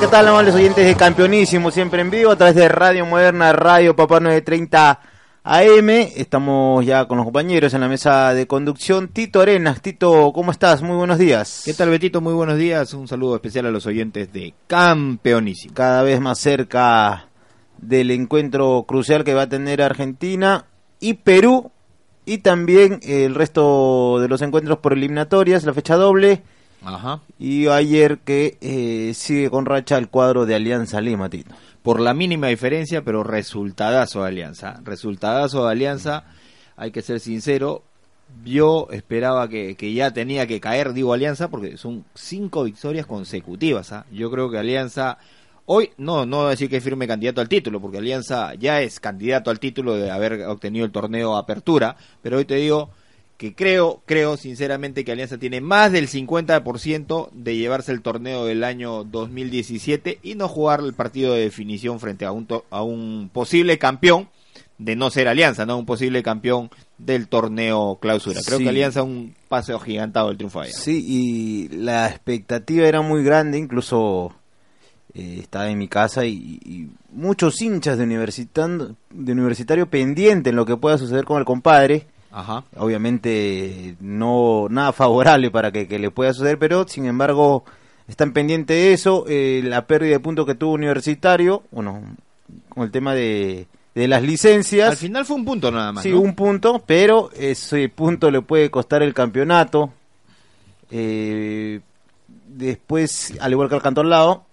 ¿qué tal, amables oyentes de Campeonísimo? Siempre en vivo a través de Radio Moderna, Radio Papá 930 AM. Estamos ya con los compañeros en la mesa de conducción. Tito Arenas, Tito, ¿cómo estás? Muy buenos días. ¿Qué tal, Betito? Muy buenos días. Un saludo especial a los oyentes de Campeonísimo. Cada vez más cerca del encuentro crucial que va a tener Argentina y Perú y también el resto de los encuentros por eliminatorias, la fecha doble. Ajá. Y ayer que eh, sigue con racha el cuadro de Alianza Lima, Tito. Por la mínima diferencia, pero resultadazo de Alianza. Resultadazo de Alianza, hay que ser sincero. Yo esperaba que, que ya tenía que caer, digo Alianza, porque son cinco victorias consecutivas. ¿ah? Yo creo que Alianza Hoy no, no voy a decir que firme candidato al título, porque Alianza ya es candidato al título de haber obtenido el torneo Apertura, pero hoy te digo que creo, creo sinceramente que Alianza tiene más del 50% de llevarse el torneo del año 2017 y no jugar el partido de definición frente a un, a un posible campeón de no ser Alianza, ¿no? Un posible campeón del torneo clausura. Creo Sí. que Alianza un paseo gigantado del triunfo allá. Sí, y la expectativa era muy grande, incluso eh, estaba en mi casa y, y muchos hinchas de, de universitario pendiente en lo que pueda suceder con el compadre. Ajá. Obviamente no nada favorable para que, que le pueda suceder, pero sin embargo están pendientes de eso. eh, la pérdida de puntos que tuvo Universitario, bueno, con el tema de, de las licencias. Al final fue un punto nada más. Sí, ¿no? un punto, pero ese punto le puede costar el campeonato. Eh, después, al igual que al Lado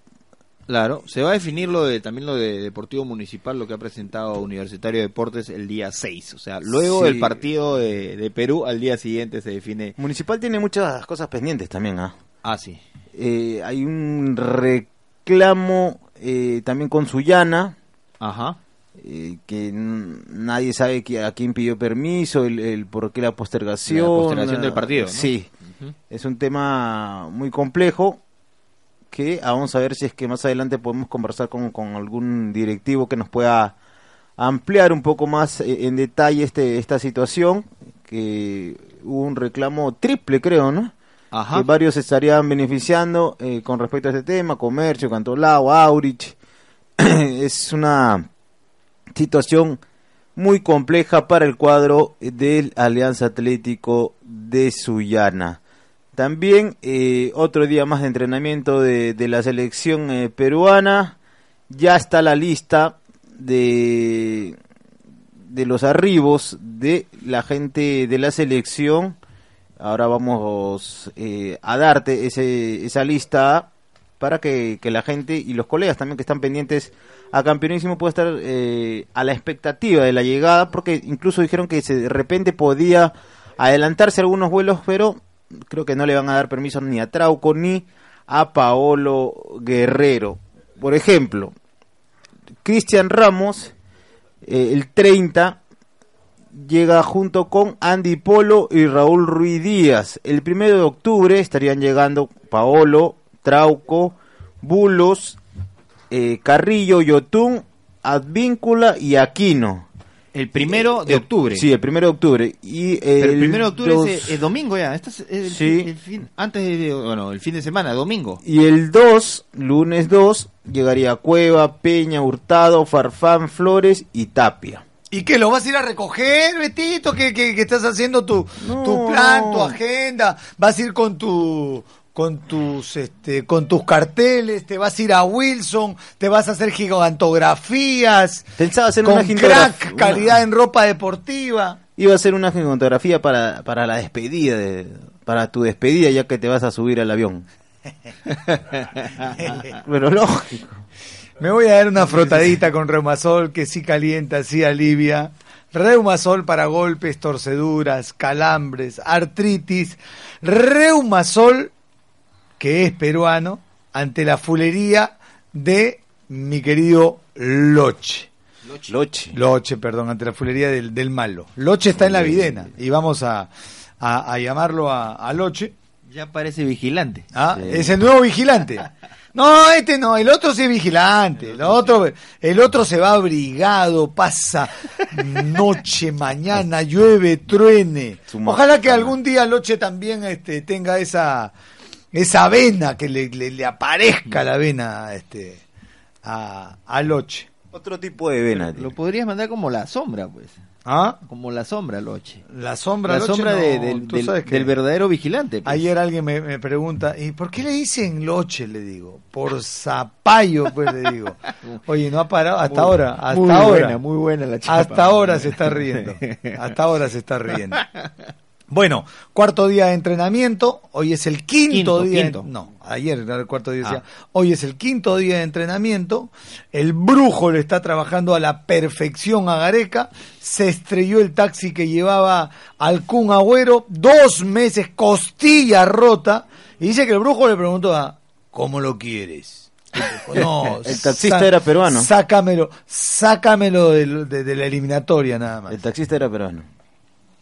Claro, se va a definir lo de también lo de Deportivo Municipal, lo que ha presentado Universitario de Deportes el día 6. O sea, luego Sí. del partido de, de Perú, al día siguiente se define. Municipal tiene muchas cosas pendientes también. ¿ah? Ah, sí. Eh, hay un reclamo eh, también con Sullana, Ajá. eh, que nadie sabe a quién pidió permiso, el, el por qué la postergación. La postergación del partido, ¿no? Sí, es un tema muy complejo que ah, vamos a ver si es que más adelante podemos conversar con, con algún directivo que nos pueda ampliar un poco más eh, en detalle este esta situación que hubo un reclamo triple creo no Ajá. que varios estarían beneficiando eh, con respecto a este tema comercio Cantolao Aurich es una situación muy compleja para el cuadro del Alianza Atlético de Sullana. También eh, otro día más de entrenamiento de, la selección eh, peruana. Ya está la lista de, de los arribos de la gente de la selección. Ahora vamos eh, a darte ese, esa lista para que, la gente y los colegas también que están pendientes a Campeonísimo puedan estar eh, a la expectativa de la llegada, porque incluso dijeron que se, de repente podía adelantarse algunos vuelos, pero creo que no le van a dar permiso ni a Trauco ni a Paolo Guerrero. Por ejemplo, Cristian Ramos, eh, el 30, llega junto con Andy Polo y Raúl Ruiz Díaz. El primero de octubre estarían llegando Paolo, Trauco, Bulos, eh, Carrillo, Yotún, Advíncula y Aquino. El primero de octubre. Sí, el primero de octubre. Y Pero el el primero de octubre dos- es, es domingo ya. Este es el, Sí. el fin, antes de, bueno, el fin de semana, domingo. Y el 2, lunes 2, llegaría Cueva, Peña, Hurtado, Farfán, Flores y Tapia. ¿Y qué? ¿Lo vas a ir a recoger, Betito? ¿Qué, qué- qué estás haciendo tu, No. tu plan, tu agenda? ¿Vas a ir con tu con tus este con tus carteles, te vas a ir a Wilson, te vas a hacer gigantografías, Pensaba hacer con una gigantografía- crack, calidad en ropa deportiva. Iba a hacer una gigantografía para, para la despedida, de, para tu despedida ya que te vas a subir al avión. Pero lógico. Me voy a dar una frotadita con Reumasol que sí calienta, sí alivia. Reumasol para golpes, torceduras, calambres, artritis. Reumasol, que es peruano, ante la fulería de mi querido Loche. Loche. Loche, perdón, ante la fulería del, del malo. Loche está en la videna y vamos a, a- a llamarlo a, a Loche. Ya parece vigilante. ¿ah? Sí. Es el nuevo vigilante. No, este no, el otro sí es vigilante. El otro, el otro se va abrigado, pasa noche, mañana, llueve, truene. Ojalá que algún día Loche también este, tenga esa, esa vena, que le, le- le aparezca la vena este, a, a Loche. Otro tipo de vena. tío. Lo podrías mandar como la sombra, pues. ¿Ah? Como la sombra, Loche. La sombra, La Loche, sombra no, de- del, verdadero vigilante. pues. Ayer alguien me, me pregunta, ¿y por qué le dicen Loche? Le digo, por zapallo, pues le digo. Oye, no ha parado hasta Muy- ahora, hasta muy ahora. buena, muy buena la chapa. Hasta ahora se está riendo. Hasta ahora se está riendo. Bueno, cuarto día de entrenamiento. Hoy es el quinto, Quinto, día. quinto. No, ayer era el cuarto día. Ah. decía. Hoy es el quinto día de entrenamiento. El brujo le está trabajando a la perfección a Gareca. Se estrelló el taxi que llevaba al Kun Agüero. Dos meses, costilla rota. Y dice que el brujo le preguntó a, ¿cómo lo quieres? No, El taxista era peruano. Sácamelo, sácamelo del- de, de la eliminatoria nada más. El taxista era peruano.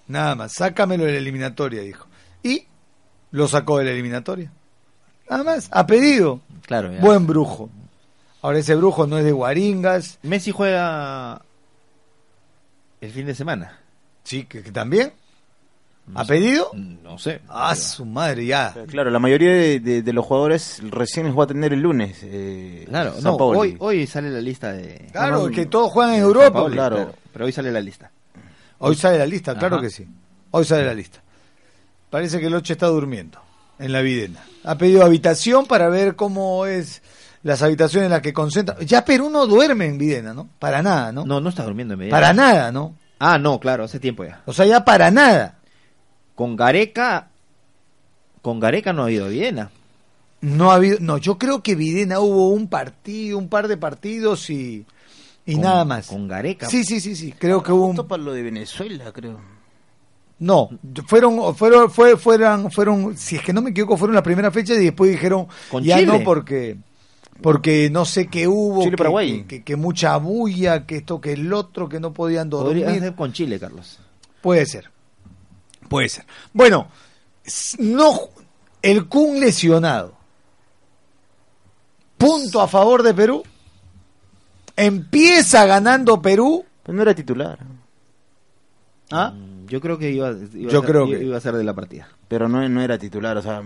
Nada más, sácamelo de la eliminatoria, dijo. Y lo sacó de la eliminatoria. Nada más, a pedido. Claro, ya. Buen brujo. Ahora ese brujo no es de Guaringas. Messi juega el fin de semana. Sí, que, que también. No ¿A sé. pedido? No sé. Ah, su madre, ya. Claro, la mayoría de, de- de los jugadores recién les va a tener el lunes. Eh, Claro, no, hoy, hoy sale la lista de... Claro, no, que todos juegan en Europa. Sampaoli, claro. Pero hoy sale la lista. Hoy sale la lista, claro Ajá. que sí. Hoy sale la lista. Parece que el Oche está durmiendo en la videna. Ha pedido habitación para ver cómo es las habitaciones en las que concentra. Ya Perú no duerme en videna, ¿no? Para nada, ¿no? No, no está durmiendo en Medellín. Para nada, ¿no? Ah, no, claro, hace tiempo ya. O sea, ya para nada. Con Gareca... Con Gareca no ha habido Viena. No ha habido, no, yo creo que Videna hubo un partido, un par de partidos y, y Con- nada más. Con Gareca. Sí, sí, sí, sí, creo que hubo Justo un... para lo de Venezuela, creo. No, fueron, fueron, fue, fueron, fueron, si es que no me equivoco, fueron la primera fecha y después dijeron, Con ya Chile. no porque, porque no sé qué hubo, que, Chile-Paraguay. que, que- que mucha bulla, que esto, que el otro, que no podían Podría dormir. ser con Chile, Carlos. Puede ser. Puede ser. Bueno, no el Kun lesionado. Punto a favor de Perú. Empieza ganando Perú. Pero no era titular. ¿Ah? Mm, Yo creo que iba, iba Yo a ser, creo que- iba a ser de la partida. Pero no, no era titular, o sea.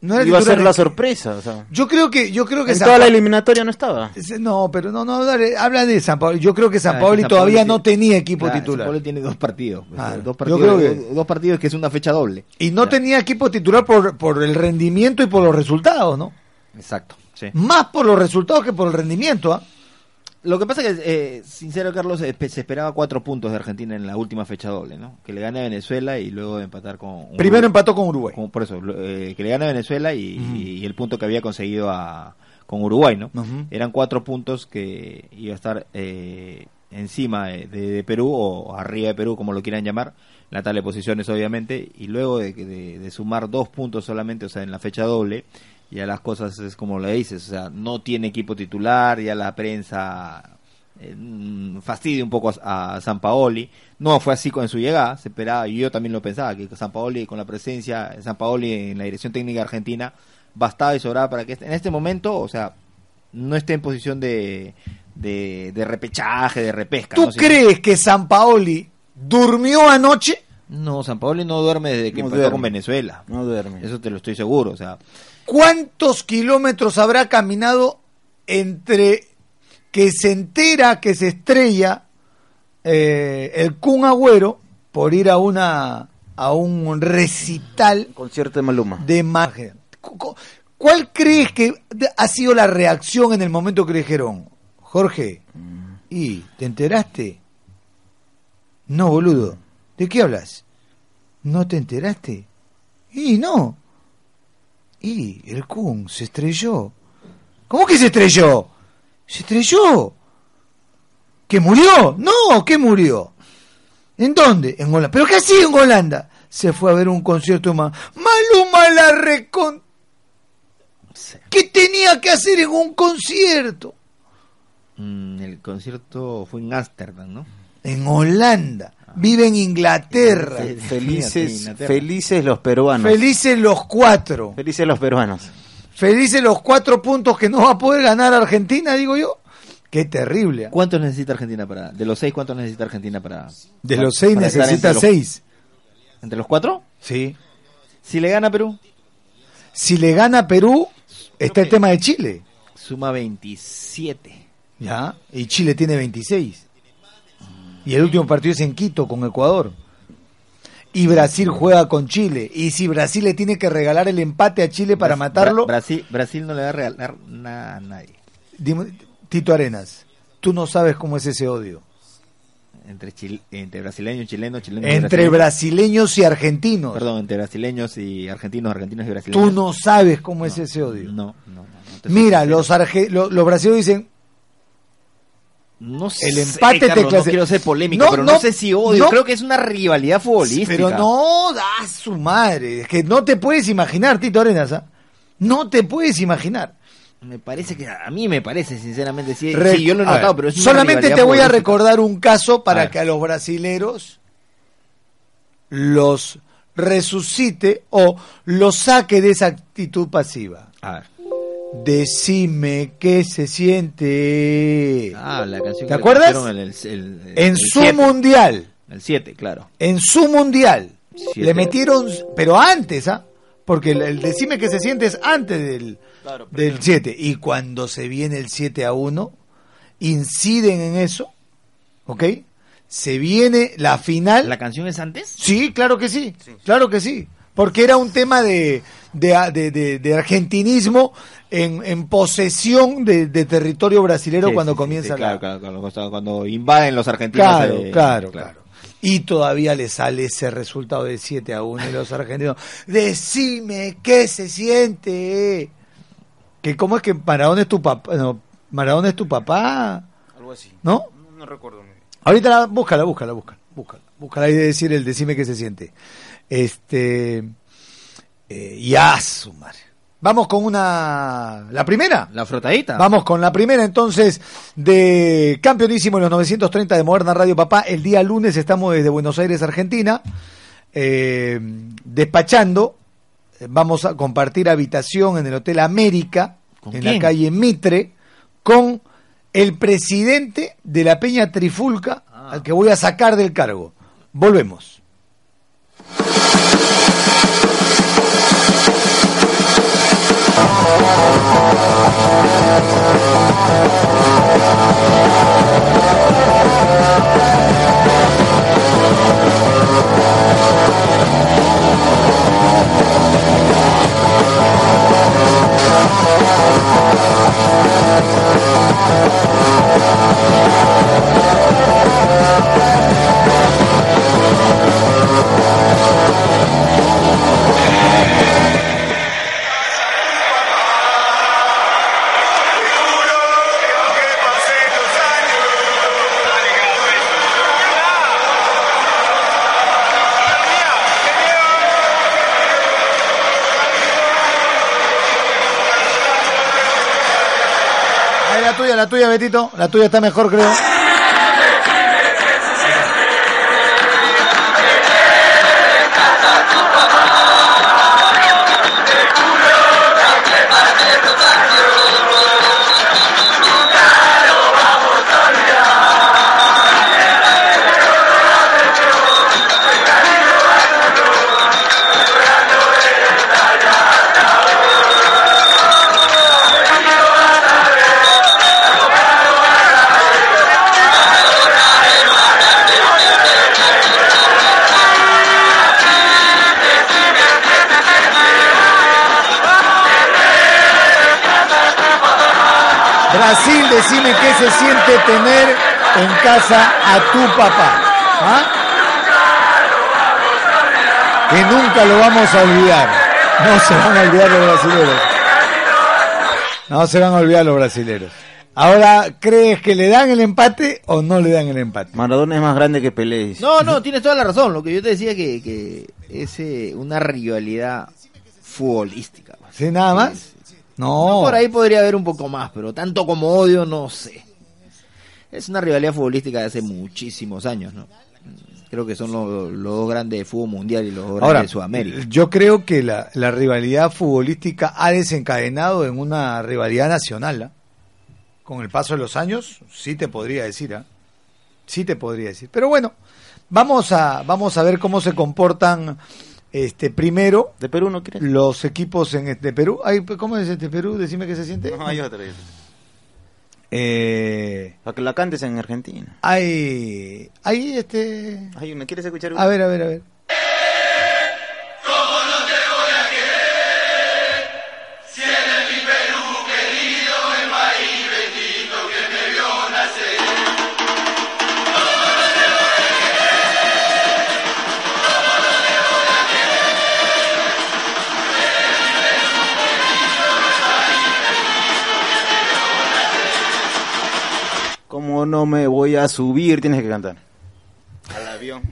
No era iba a titular ser la sorpresa, o sea. Yo creo que, yo creo que En San toda la eliminatoria no estaba. No, pero no, no, dale, habla de San Pablo. Yo creo que San Ah, Paoli San todavía no tenía equipo Claro, titular. Sao Paulo tiene dos partidos. Ah, dos yo partidos, creo que- dos, dos partidos que es una fecha doble. Y no Ya. tenía equipo titular por, por el rendimiento y por los resultados, ¿no? Exacto. Sí. Más por los resultados que por el rendimiento, ¿ah? Lo que pasa es que, eh, sincero, Carlos, se esperaba cuatro puntos de Argentina en la última fecha doble, ¿no? Que le gane a Venezuela y luego de empatar con. Uruguay. Primero empató con Uruguay. Con- por eso, eh, que le gane a Venezuela y, el punto que había conseguido a, con Uruguay, ¿no? Eran cuatro puntos que iba a estar eh, encima de, de- de Perú o arriba de Perú, como lo quieran llamar, la tabla de posiciones, obviamente, y luego de- de sumar dos puntos solamente, o sea, en la fecha doble, ya las cosas es como le dices, o sea, no tiene equipo titular, ya la prensa eh, mm, fastidia un poco a, a San Paoli. No fue así con su llegada, se esperaba, y yo también lo pensaba, que San Paoli, con la presencia de San Paoli en la dirección técnica argentina, bastaba y sobraba para que en este momento, o sea, no esté en posición de, de, de repechaje, de repesca. ¿Tú crees que San Paoli durmió anoche? No, San Paoli no duerme desde que No empezó duerme. con Venezuela. No duerme. Eso te lo estoy seguro, o sea, ¿Cuántos kilómetros habrá caminado entre que se entera que se estrella eh, el Kun Agüero por ir a una a un recital Concierto de Maluma. de magia? Cu- cu- ¿Cuál crees que ha sido la reacción en el momento que le dijeron, Jorge, ¿y te enteraste? No, boludo. ¿De qué hablas? ¿No te enteraste? Y no. Y el Kun se estrelló. ¿Cómo que se estrelló? Se estrelló. ¿Que murió? No, que murió. ¿En dónde? En Holanda. ¿Pero qué hacía en Holanda? Se fue a ver un concierto más. Maluma la recon... ¿Qué tenía que hacer en un concierto? mm, el concierto fue en Ámsterdam, ¿no? En Holanda. Vive en Inglaterra. Felices, Inglaterra. felices los peruanos. Felices los cuatro. Felices los peruanos. Felices los cuatro puntos que no va a poder ganar Argentina, digo yo. Qué terrible. ¿Cuántos necesita Argentina para de los seis cuántos necesita Argentina para De para- los seis necesita entre los- seis. entre los cuatro? Sí. Si le gana Perú, Si le gana Perú, está el tema de Chile. Suma 27. ¿Ya? Y Chile tiene 26. Y el último partido es en Quito con Ecuador. Y Brasil juega con Chile. Y si Brasil le tiene que regalar el empate a Chile para Bra- matarlo, Bra- Brasil, Brasil no le va a regalar nada a nadie. dime- Tito Arenas, tú no sabes cómo es ese odio. Entre, chil- entre brasileños, chilenos, chilenos y Entre brasileños. brasileños y argentinos. Perdón, entre brasileños y argentinos, argentinos y Tú brasileños. no sabes cómo es ese odio. No, no, no. Mira, los, arge- lo- los brasileños dicen, No sé, el empate te Carlos, clase- No quiero ser polémico, No, pero no, no, sé si odio. no. Creo que es una rivalidad futbolística. pero no da su madre. Es que no te puedes imaginar, Tito Arenas. ¿ah? No te puedes imaginar. Me parece que a mí me parece, sinceramente, sí, Re- sí, yo lo he a notado, ver, pero es una solamente te voy a recordar un caso A para que a los brasileros los resucite o los saque de esa actitud pasiva. A ver. Decime qué se siente Ah, la canción ¿Te que acuerdas? pusieron el- el- el- el- en su siete. mundial. El 7, claro. En su mundial. Siete. Le metieron, pero antes, ¿ah? Porque el, decime que se siente es antes del, del 7. Y cuando se viene el 7 a 1, inciden en eso, ¿ok? Se viene la final. ¿La canción es antes? Sí, claro que sí, claro que sí. Porque era un tema de, de, de- de- de argentinismo en, en posesión de, de territorio brasilero Sí, cuando sí, comienza sí, la... claro, claro, cuando, cuando invaden los argentinos. Claro, eh, claro, claro. Y todavía le sale ese resultado de 7 a 1 y los argentinos, decime qué se siente. Que cómo es que Maradona es tu papá, no, Maradona es tu papá, Algo así. ¿no? No recuerdo. Ahorita la, búscala, búscala, búscala, búscala. Búscala ahí de decir el decime qué se siente. Este, eh, ya, su madre. Vamos con una, la primera. La frotadita. Vamos con la primera entonces de Campeonísimo en los 930 de Moderna Radio Papá. El día lunes estamos desde Buenos Aires, Argentina, eh, despachando. Vamos a compartir habitación en el Hotel América, ¿Con en quién? la calle Mitre, con el presidente de la Peña Trifulca, Ah. al que voy a sacar del cargo. Volvemos. Ahí la tuya, Betito. La tuya está mejor, creo. En casa a tu papá. ¿Ah? Que nunca lo vamos a olvidar. No se van a olvidar los brasileños. No se van a olvidar los brasileños. Ahora, ¿crees que le dan el empate o no le dan el empate? Maradona es más grande que Pelé. No, no, tienes toda la razón. Lo que yo te decía que, que es eh, una rivalidad futbolística. pues. ¿Sí, nada más? No. Por ahí podría haber un poco más, pero tanto como odio, no sé. Es una rivalidad futbolística de hace muchísimos años, ¿no? Creo que son los, los dos grandes de fútbol mundial y los dos grandes Ahora, de Sudamérica. yo creo que la, la rivalidad futbolística ha desencadenado en una rivalidad nacional. ¿ah? Con el paso de los años, sí te podría decir, ¿ah? sí te podría decir. Pero bueno, vamos a, vamos a ver cómo se comportan este primero ¿De Perú no quieres? los equipos en este Perú. Ay, ¿Cómo es este Perú? Decime que se siente. No, hay otra. hay otra. Eh, Para que la cantes en Argentina. hay, hay este... Hay una, ¿quieres escuchar una? A ver, a ver, a ver. No me voy a subir, tienes que cantar. Al avión.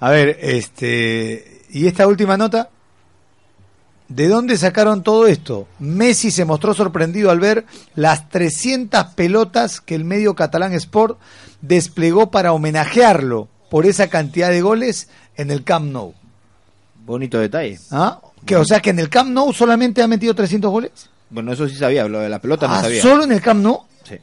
A ver, este... ¿Y esta última nota? ¿De dónde sacaron todo esto? Messi se mostró sorprendido al ver las 300 pelotas que el medio catalán Sport desplegó para homenajearlo por esa cantidad de goles en el Camp Nou. Bonito detalle. ¿Ah? Que, o sea que en el Camp Nou solamente ha metido 300 goles. Bueno, eso sí sabía, lo de la pelota no Ah, sabía. ¿Solo en el Camp Nou? Sí.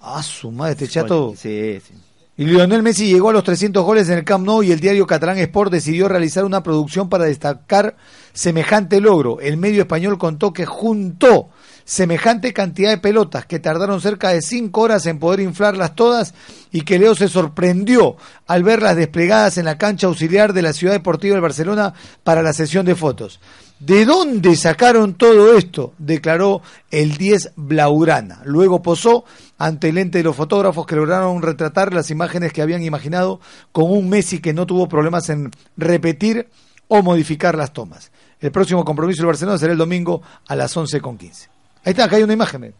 Ah, su madre, este chato. Sí, sí. Y Lionel Messi llegó a los 300 goles en el Camp Nou y el diario catalán Sport decidió realizar una producción para destacar semejante logro. El medio español contó que juntó semejante cantidad de pelotas que tardaron cerca de 5 horas en poder inflarlas todas y que Leo se sorprendió al verlas desplegadas en la cancha auxiliar de la Ciudad Deportiva de Barcelona para la sesión de fotos. ¿De dónde sacaron todo esto? declaró el 10 Blaugrana. Luego posó ante el lente de los fotógrafos que lograron retratar las imágenes que habían imaginado con un Messi que no tuvo problemas en repetir o modificar las tomas. El próximo compromiso del Barcelona será el domingo a las 11.15. Ahí está, acá hay una imagen. ¿eh?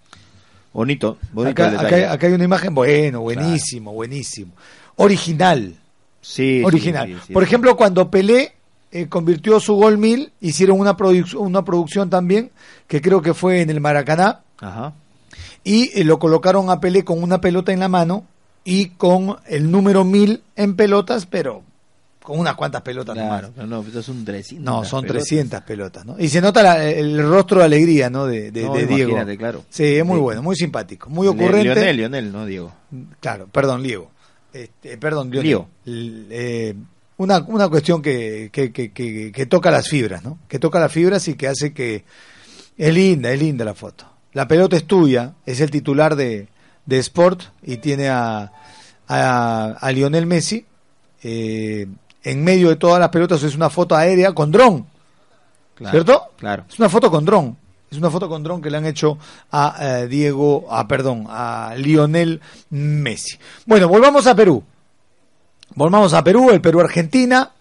Bonito, bonito Acá, el acá detalle. hay- acá hay una imagen, bueno, buenísimo, buenísimo. Original Sí, original. sí, sí, Por ejemplo, cuando Pelé eh, convirtió su gol mil, hicieron una, produc- una producción también, que creo que fue en el Maracaná, Ajá. y eh, lo colocaron a Pelé con una pelota en la mano y con el número mil en pelotas, pero con unas cuantas pelotas Claro, nomás. no, estos son 300. No, son pelotas. 300 pelotas, ¿no? Y se nota la- el rostro de alegría, ¿no? De, de- No, de Diego. claro. Sí, es muy Sí. bueno, muy simpático, muy ocurrente. Lionel, Lionel, no Diego. Claro, perdón, Liego. Este, perdón, Lionel. Lío. Eh, una, una cuestión que, que, que, que, toca las fibras, ¿no? Que toca las fibras y que hace que... Es linda, es linda la foto. La pelota es tuya, es el titular de, de Sport y tiene a, a, a Lionel Messi. eh, en medio de todas las pelotas es una foto aérea con dron, Claro, ¿cierto? Claro. Es una foto con dron. Es una foto con dron que le han hecho a eh, Diego, a perdón, a Lionel Messi. Bueno, volvamos a Perú. Volvamos a Perú, el Perú-Argentina.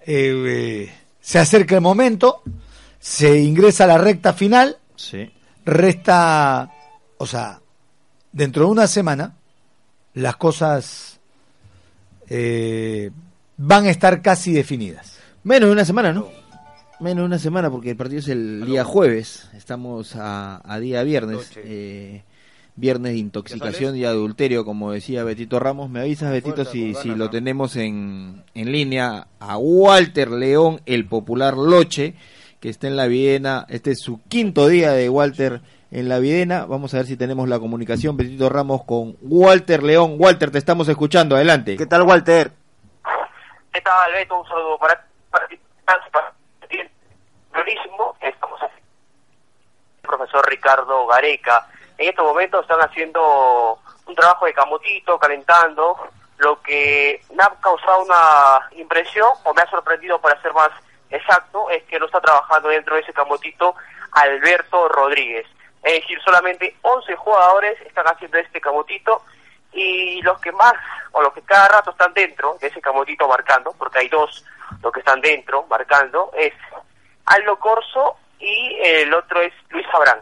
Eh, eh, se acerca el momento. Se ingresa a la recta final. Sí. Resta, o sea, dentro de una semana, las cosas eh, van a estar casi definidas. Menos de una semana, ¿no? Menos de una semana porque el partido es el día jueves. Estamos a, a día viernes. Viernes de intoxicación y adulterio, como decía Betito Ramos. Me avisas, Betito, si, si lo tenemos en, en línea a Walter León, el popular Loche, que está en la Videna. Este es su quinto día de Walter en la Videna. Vamos a ver si tenemos la comunicación, Betito Ramos, con Walter León. Walter, te estamos escuchando. Adelante. ¿Qué tal, Walter? ¿Qué tal, Beto? Un saludo para, para ti. Estamos aquí. Profesor Ricardo Gareca. En estos momentos están haciendo un trabajo de camotito, calentando, lo que me ha causado una impresión, o me ha sorprendido para ser más exacto, es que no está trabajando dentro de ese camotito Alberto Rodríguez. Es decir, solamente 11 jugadores están haciendo este camotito y los que más, o los que cada rato están dentro de ese camotito marcando, porque hay dos, los que están dentro marcando, es Aldo Corso y el otro es Luis Abrán.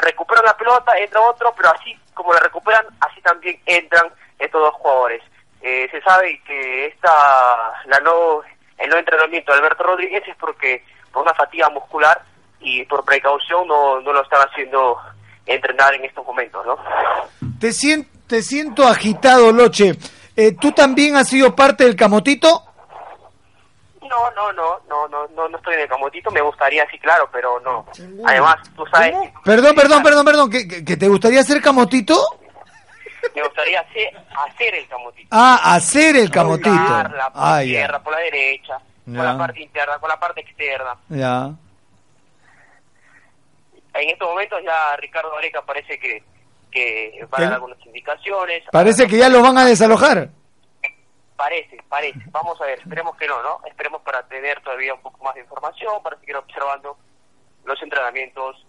Recuperan la pelota, entra otro, pero así como la recuperan, así también entran estos dos jugadores. Eh, se sabe que esta, la no, el no entrenamiento de Alberto Rodríguez es porque por una fatiga muscular y por precaución no, no lo están haciendo entrenar en estos momentos, ¿no? Te, sien- te siento agitado, Loche. Eh, ¿Tú también has sido parte del camotito? No, no, no, no, no, no, no estoy en el camotito, me gustaría, sí, claro, pero no. Además, tú sabes... que- Perdón, perdón, perdón, perdón. ¿Que, que- que te gustaría ser camotito? Me gustaría hacer, hacer el camotito. Ah, hacer el camotito. Por la Ah, izquierda, ya. por la derecha, Ya. por la parte interna, por la parte externa. Ya. En estos momentos ya Ricardo Areca parece que, que va a dar algunas indicaciones. Parece que ya los van a desalojar. Parece, parece. Vamos a ver, esperemos que no, ¿no? Esperemos para tener todavía un poco más de información, para seguir observando los entrenamientos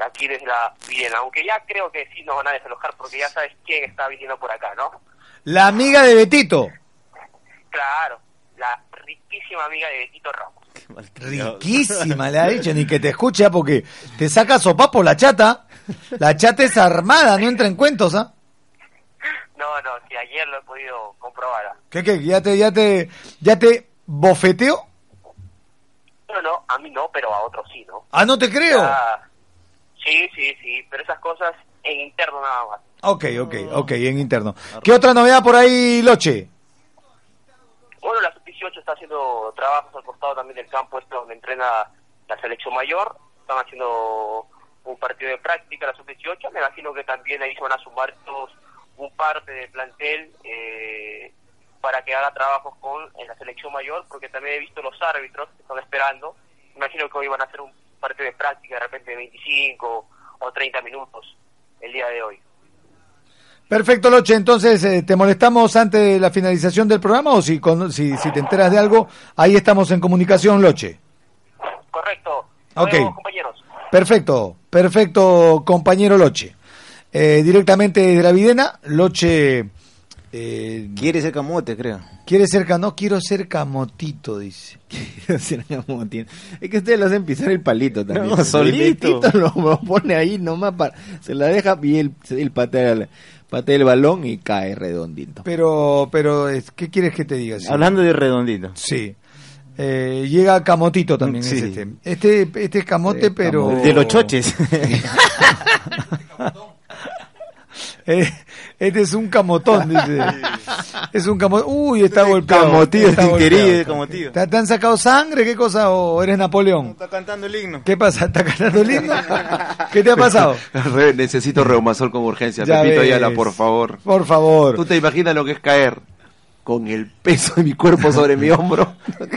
aquí desde la Viena. Aunque ya creo que sí nos van a desalojar porque ya sabes quién está viniendo por acá, ¿no? La amiga de Betito. Claro, la riquísima amiga de Betito Ramos. Riquísima, le ha dicho, ni que te escuche, ah, porque te saca sopapo la chata. La chata es armada, no entra en cuentos, ¿ah? No, no, si ayer lo he podido comprobar. ¿Ah? ¿Qué, qué? ¿Ya te, ya te, ya te bofeteó? No, no, a mí no, pero a otros sí, ¿no? Ah, no te creo. Ya- sí, sí, sí, pero esas cosas en interno nada más. Ok, ok, ok, en interno. ¿Qué otra novedad por ahí, Loche? Bueno, la sub-18 está haciendo trabajos al costado también del campo, este donde entrena la selección mayor. Están haciendo un partido de práctica la sub-18. Me imagino que también ahí se van a sumar todos un parte del plantel eh, para que haga trabajos con en la selección mayor, porque también he visto los árbitros que están esperando. Imagino que hoy van a hacer un partido de práctica de repente de 25 o 30 minutos el día de hoy. Perfecto, Loche. Entonces, eh, ¿te molestamos antes de la finalización del programa o si, con- si, si te enteras de algo? Ahí estamos en comunicación, Loche. Correcto. Nos Ok. vemos, compañeros. Perfecto, perfecto, compañero Loche. Eh, directamente desde la Videna, Loche eh, Quiere ser camote, creo. quiere ser ca- no quiero ser camotito, dice. Es que ustedes lo hacen pisar el palito también. No, solito. El lo, pone ahí nomás, para, se la deja y él, él patea, el, patea el balón y cae redondito. Pero, pero, ¿qué quieres que te diga? Sí. Hablando de redondito. Sí. Eh, llega Camotito también. Sí. este. este, este es Camote, pero... De los choches. Eh, este es un camotón, dice. Es un camotón. Uy, está golpeado. Camotillo, está camotillo. ¿Te, te han sacado sangre? ¿Qué cosa? ¿O eres Napoleón? Está cantando el himno. ¿Qué pasa? ¿Está cantando el himno? ¿Qué te ha pasado? Re- necesito reumasol con urgencia. Ya Pepito. Ayala, por favor. Por favor. ¿Tú te imaginas lo que es caer con el peso de mi cuerpo sobre mi hombro?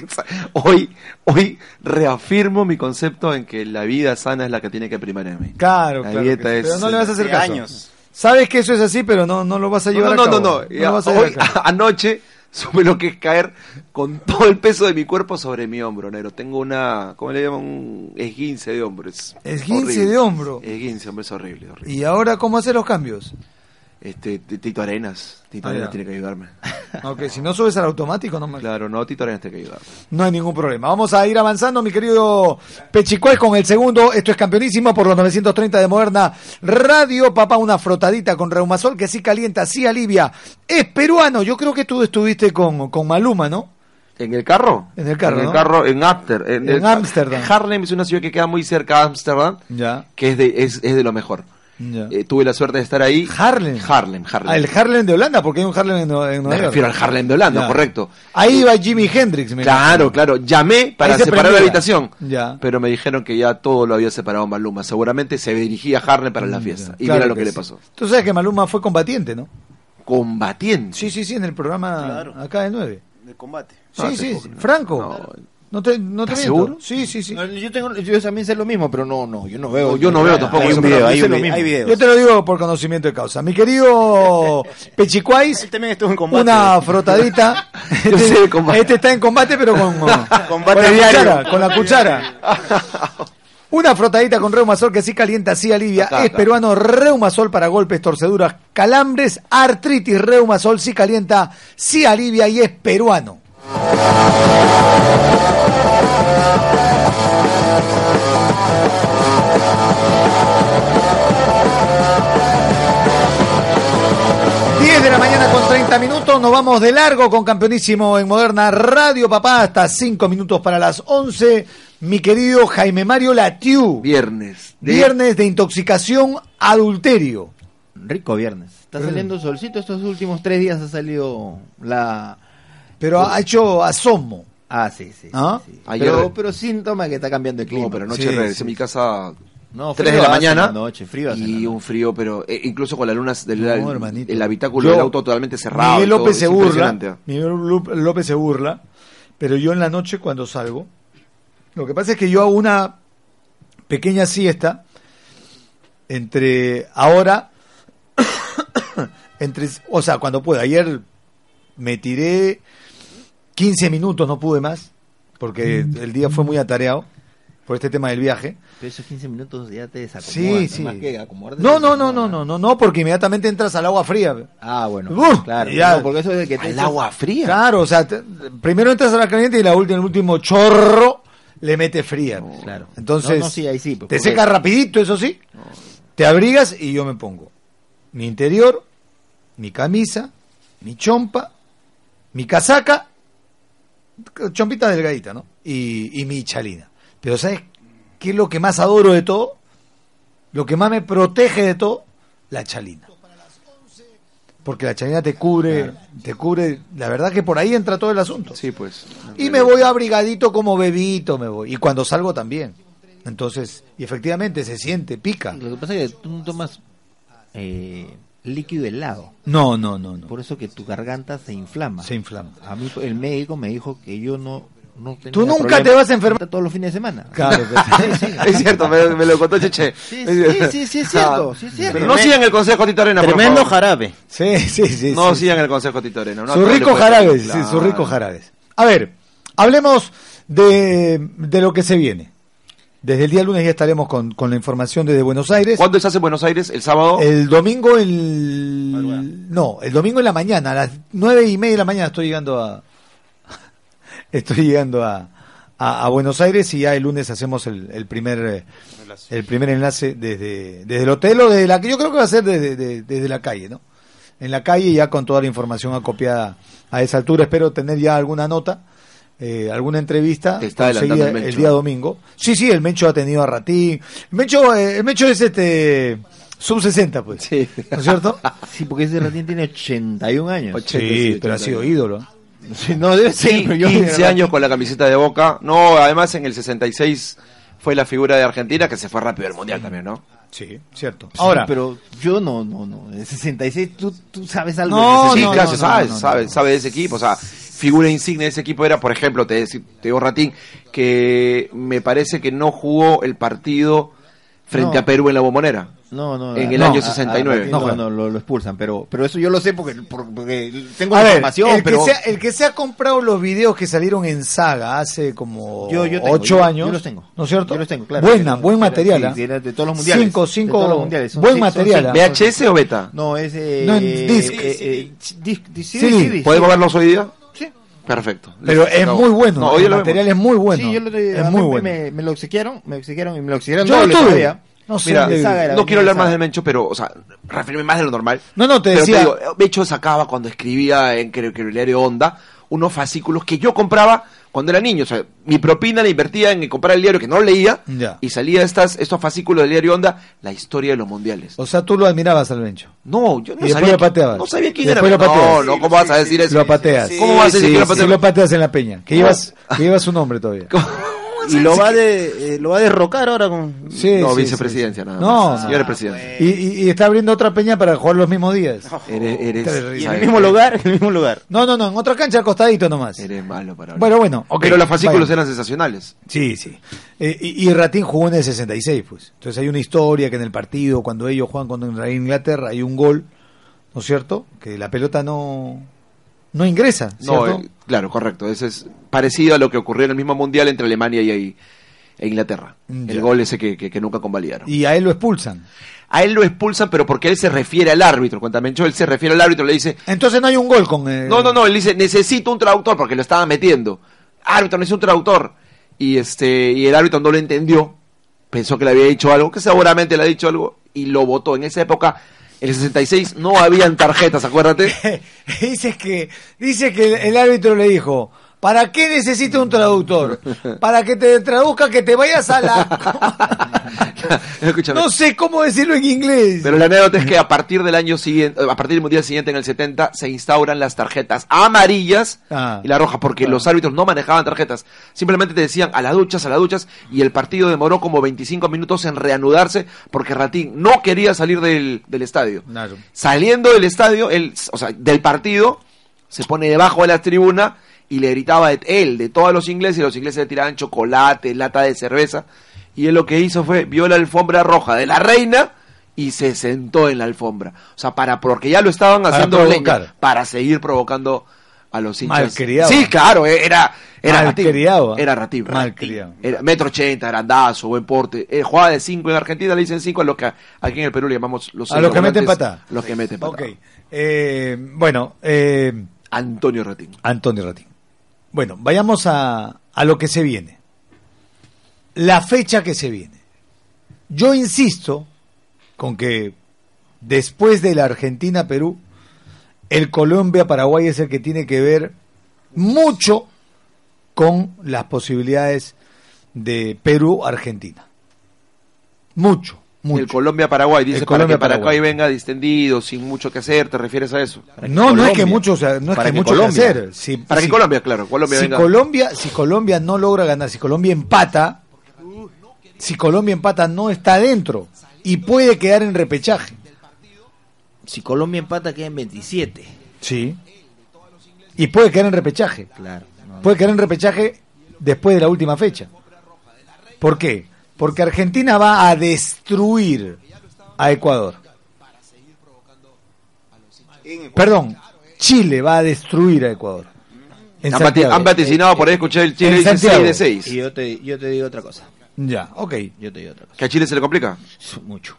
hoy, hoy reafirmo mi concepto en que la vida sana es la que tiene que primar en mí. Claro, La claro. dieta es- Pero no le vas a hacer caso. años. Sabes que eso es así, pero no, no lo vas a llevar No, a no, cabo. no, no. a llevar Hoy, a anoche, supe lo que es caer con todo el peso de mi cuerpo sobre mi hombro, negro. Tengo una, ¿cómo le llaman? Un esguince de hombro. Es Esguince horrible. de hombro. Esguince, hombre, es horrible, horrible. ¿Y ahora cómo hacer los cambios? Este, Tito Arenas. Tito Ah, Arenas ya. tiene que ayudarme. Ok, si no subes al automático, no me... Claro, no, Tito Arenas tiene que ayudarme. No hay ningún problema. Vamos a ir avanzando, mi querido Pechicuel, con el segundo. Esto es campeonísimo por los 930 de Moderna Radio. Papá, una frotadita con Reumasol que sí calienta, sí alivia. Es peruano. Yo creo que tú estuviste con, con Maluma, ¿no? ¿En el carro? En el carro, En ¿no? el carro, en Amster. En, En. Harlem es una ciudad que queda muy cerca de Ámsterdam, Ya. que es de, es, es de lo mejor. Ya. Eh, tuve la suerte de estar ahí. Harlem. Harlem, Harlem. Ah, el Harlem de Holanda, porque hay un Harlem en, Nue- en Me Nueva York. refiero al Harlem de Holanda, Ya. correcto. Ahí va Jimi Hendrix. me Claro, imagino. claro. Llamé para se separar la prendía. habitación. Ya. Pero me dijeron que ya todo lo había separado Maluma. Seguramente se dirigía a Harlem para la fiesta. Y Claro mira lo que, le sí. pasó. Tú sabes que Maluma fue combatiente, ¿no? Combatiente. Sí, sí, sí, en el programa Claro. acá de 9. De combate. Sí, No sí, sí. Franco. No. No te, no te ¿Estás miento. seguro? Sí, sí, sí. No, yo, tengo, yo también sé lo mismo, pero no, no, yo no veo. No, yo no veo tampoco Hay un video, hay, Yo sé un lo vi- mismo. hay videos. Yo te lo digo por conocimiento de causa. Mi querido Pechicuais, Él también estuvo en combate. una frotadita. Yo sé de combate. Este está en combate, pero con, Combate con la diario. cuchara. Con la cuchara. Una frotadita con Reumasol que sí calienta, sí alivia. Acá, es acá. peruano Reumasol para golpes, torceduras, calambres, artritis. Reumasol sí calienta, sí alivia y es peruano. Diez de la mañana con 30 minutos, nos vamos de largo con Campeonísimo en Moderna Radio Papá, hasta 5 minutos para las 11. Mi querido Jaime Mario Latiu, Viernes. de- viernes de intoxicación adulterio. Rico viernes. Está saliendo solcito. Estos últimos tres días ha salido la. Pero ha hecho asomo. Ah, sí, sí. ¿Ah? sí. Ayer- Pero, pero síntoma que está cambiando el clima. No, pero anoche Sí, regresé sí. a mi casa No, 3 de frío la mañana noche, frío y noche. un frío, pero eh, incluso con las lunas del No, el- hermanito. el habitáculo Yo- del auto totalmente cerrado. Miguel todo, López se burla. Miguel López se burla. Pero yo en la noche cuando salgo, lo que pasa es que yo hago una pequeña siesta entre ahora, entre, o sea, cuando puedo. Ayer me tiré 15 minutos, no pude más, porque el día fue muy atareado por este tema del viaje. Pero esos 15 minutos ya te desacomodas. Sí, sí. Más que acomodarte, No, no, no, no, no, no, no, porque inmediatamente entras al agua fría. Ah, bueno. Uh, claro. ya. no, porque eso es que te Al agua fría. Claro, o sea, te- primero entras a la caliente y la última, el último chorro le mete fría. Claro. Entonces, No, no, sí, ahí sí, pues, te porque- seca rapidito, eso sí. Te abrigas y yo me pongo mi interior, mi camisa, mi chompa, mi casaca, chompita delgadita, ¿no? Y, y mi chalina. Pero ¿sabes qué es lo que más adoro de todo? Lo que más me protege de todo, la chalina. Porque la chalina te cubre, te cubre, la verdad que por ahí entra todo el asunto. Sí, pues. Y me voy abrigadito como bebito, me voy. Y cuando salgo también. Entonces, y efectivamente se siente, pica. Lo que pasa es que tú no tomas eh, líquido helado. No, no, no, no. Por eso que tu garganta se inflama. Se inflama. A mí el médico me dijo que yo no, no tenía Tú nunca problema te vas a enfermar. todos los fines de semana. Claro, pues. Es cierto, me, me lo contó Cheche. Sí, sí, sí, sí, es cierto, sí, es cierto. Pero no sigan el consejo Tito Arena, por Tremendo favor. jarabe. Sí, sí, sí. No sí. sigan el consejo Tito Arena. no sus ricos jarabes, sí, Claro. sus ricos jarabes. A ver, hablemos de, de lo que se viene. Desde el día lunes ya estaremos con, con la información desde Buenos Aires. ¿Cuándo se hace en Buenos Aires? ¿El sábado? El domingo, el... No, el domingo en la mañana, a las nueve y media de la mañana estoy llegando a... Estoy llegando a, a, a Buenos Aires y ya el lunes hacemos el, el primer eh, el primer enlace desde, desde el hotel o desde la que yo creo que va a ser desde, de- desde la calle, ¿no? En la calle ya con toda la información acopiada a esa altura. Espero tener ya alguna nota, eh, alguna entrevista Te está conseguida el el día domingo. Sí, sí, el Mencho ha tenido a Ratín. El Mencho, eh, el Mencho es este sub 60, pues. Sí. ¿No es cierto? Sí, porque ese recién tiene 81 años. Ocho. Sí, pero ha sido ídolo. Sí, no, debe ser, Sí, pero yo- 15 años con la camiseta de Boca. No, además en el 66 fue la figura de Argentina que se fue rápido al Mundial también, ¿no? Sí, cierto. Sí, Ahora, pero yo no, no, no. El 66, tú, tú sabes algo. No, sí, 66? claro, no, se sabe, no, no, sabe, no. sabe de ese equipo, o sea, figura insignia de ese equipo era, por ejemplo, te, digo Ratín, que me parece que no jugó el partido frente No. a Perú en la bombonera. No, no. En el no, año a- a- 69. a- No No, juega. no, lo, lo expulsan, pero, pero eso yo lo sé porque, por- porque tengo a ver, información, el, pero que se, ha- el que se ha comprado los videos que salieron en saga hace como Yo- yo tengo, ocho yo- años, yo los tengo. ¿no es cierto? Yo los tengo, claro. Buena, buen material. sí, ¿ah? sí, de todos los mundiales. Cinco, de cinco, todos los mundiales. Son buen material. ¿ah? ¿VHS o beta? No, es eh, No, en disc. eh, eh, disc- disc- sí, Sí, sí, disc, ¿Podemos sí. verlos hoy día? Perfecto. Pero Listo, es muy bueno, No, hoy el material es muy bueno. Sí, yo lo, es muy bueno. me, me lo obsequiaron, me obsequiaron y me lo obsequiaron Yo lo tuve. todavía. No sé, Mira, de- Saga era no quiero hablar más del Mencho, pero, o sea, referirme más de lo normal. No, no, te Pero decía- digo, Mencho sacaba cuando escribía en creo que el diario Onda unos fascículos que yo compraba cuando era niño. O sea, mi propina la invertía en comprar el diario que no leía Ya. y salía estas, estos fascículos del diario Onda, la historia de los mundiales. O sea, tú lo admirabas al Bencho. No, yo no Y sabía. lo pateabas. No sabía quién Y era. lo No, no, ¿cómo vas a decir eso? Lo pateas. ¿Cómo vas a decir que lo Si pateas? lo pateas en la peña, que llevas, que llevas su nombre todavía. Y lo va, de, eh, lo va a derrocar ahora con... Sí, no, sí, vicepresidencia sí. nada No, más. no. Señor presidente. Y, y- y está abriendo otra peña para jugar los mismos días. Eres, eres, Terrible. Y en el mismo lugar, en el mismo lugar. No, no, no, en otra cancha al costadito nomás. Eres malo para hablar. Bueno, bueno, ok, Pero los fascículos vaya. eran sensacionales. Sí, sí. Eh, y, y Ratín jugó en el 66, pues. Entonces hay una historia que en el partido, cuando ellos juegan contra Inglaterra, hay un gol, ¿no es cierto? Que la pelota no, no ingresa, No, eh, claro, correcto. Ese es parecido a lo que ocurrió en el mismo mundial entre Alemania y, e Inglaterra. Ya. El gol ese que, que- que nunca convalidaron. Y a él lo expulsan. A él lo expulsan, pero porque él se refiere al árbitro. Cuéntame, yo, él se refiere al árbitro, le dice, Entonces no hay un gol con... eh, no, no, no, él dice, necesito un traductor, porque lo estaba metiendo. Árbitro, necesito un traductor. Y este, y el árbitro no lo entendió, pensó que le había dicho algo, que seguramente le ha dicho algo, y lo votó. En esa época, en el 66, no habían tarjetas, acuérdate. dice que dice que el árbitro le dijo ¿Para qué necesita un traductor? Para que te traduzca que te vayas a la... Escúchame. No sé cómo decirlo en inglés. Pero la anécdota es que a partir del año siguiente, a partir del mundial siguiente en el 70, se instauran las tarjetas amarillas Ah. y la roja, porque los árbitros no manejaban tarjetas. Simplemente te decían a las duchas, a las duchas, y el partido demoró como 25 minutos en reanudarse porque Ratín no quería salir del, del estadio. Claro. Saliendo del estadio, o sea, del partido, se pone debajo de la tribuna y le gritaba de él, de todos los ingleses, y los ingleses le tiraban chocolate, lata de cerveza. Y él lo que hizo fue, vio la alfombra roja de la reina y se sentó en la alfombra. O sea, para, porque ya lo estaban Para haciendo provocar. leña, para seguir provocando a los hinchas. Malcriado. Sí, claro, eh, era, era Malcriado, Ratín. Era Ratín. Malcriado. Era metro ochenta, grandazo, buen porte. Eh, jugaba de cinco en Argentina, le dicen cinco a lo que aquí en el Perú le llamamos los A los que meten patada. Los que meten patada. Ok. Eh, bueno, eh, Antonio Ratín. Antonio Ratín. Bueno, vayamos a, a lo que se viene. La fecha que se viene. Yo insisto con que después de la Argentina-Perú, el Colombia-Paraguay es el que tiene que ver mucho con las posibilidades de Perú-Argentina. Mucho, mucho. El Colombia-Paraguay, dice El para que Colombia-Paraguay. Paraguay venga distendido, sin mucho que hacer, ¿te refieres a eso? No, no es que Colombia. mucho, o sea, no es Para que que mucho que Colombia. hacer. Si- Para que Colombia, claro, Colombia si venga. Colombia, si Colombia no logra ganar, si Colombia empata, si Colombia empata no está dentro y puede quedar en repechaje. Si Colombia empata, queda en 27. Sí. Y puede quedar en repechaje. Claro. no, Puede quedar en repechaje después de la última fecha. ¿Por qué? Porque Argentina va a destruir a Ecuador. Perdón, Chile va a destruir a Ecuador. Han, vaticinado, por ahí escuché el Chile En dice Santiago. 6 de 6. Y yo te, yo te digo otra cosa. Ya, ok. Yo te digo otra cosa. ¿Que a Chile se le complica? Mucho.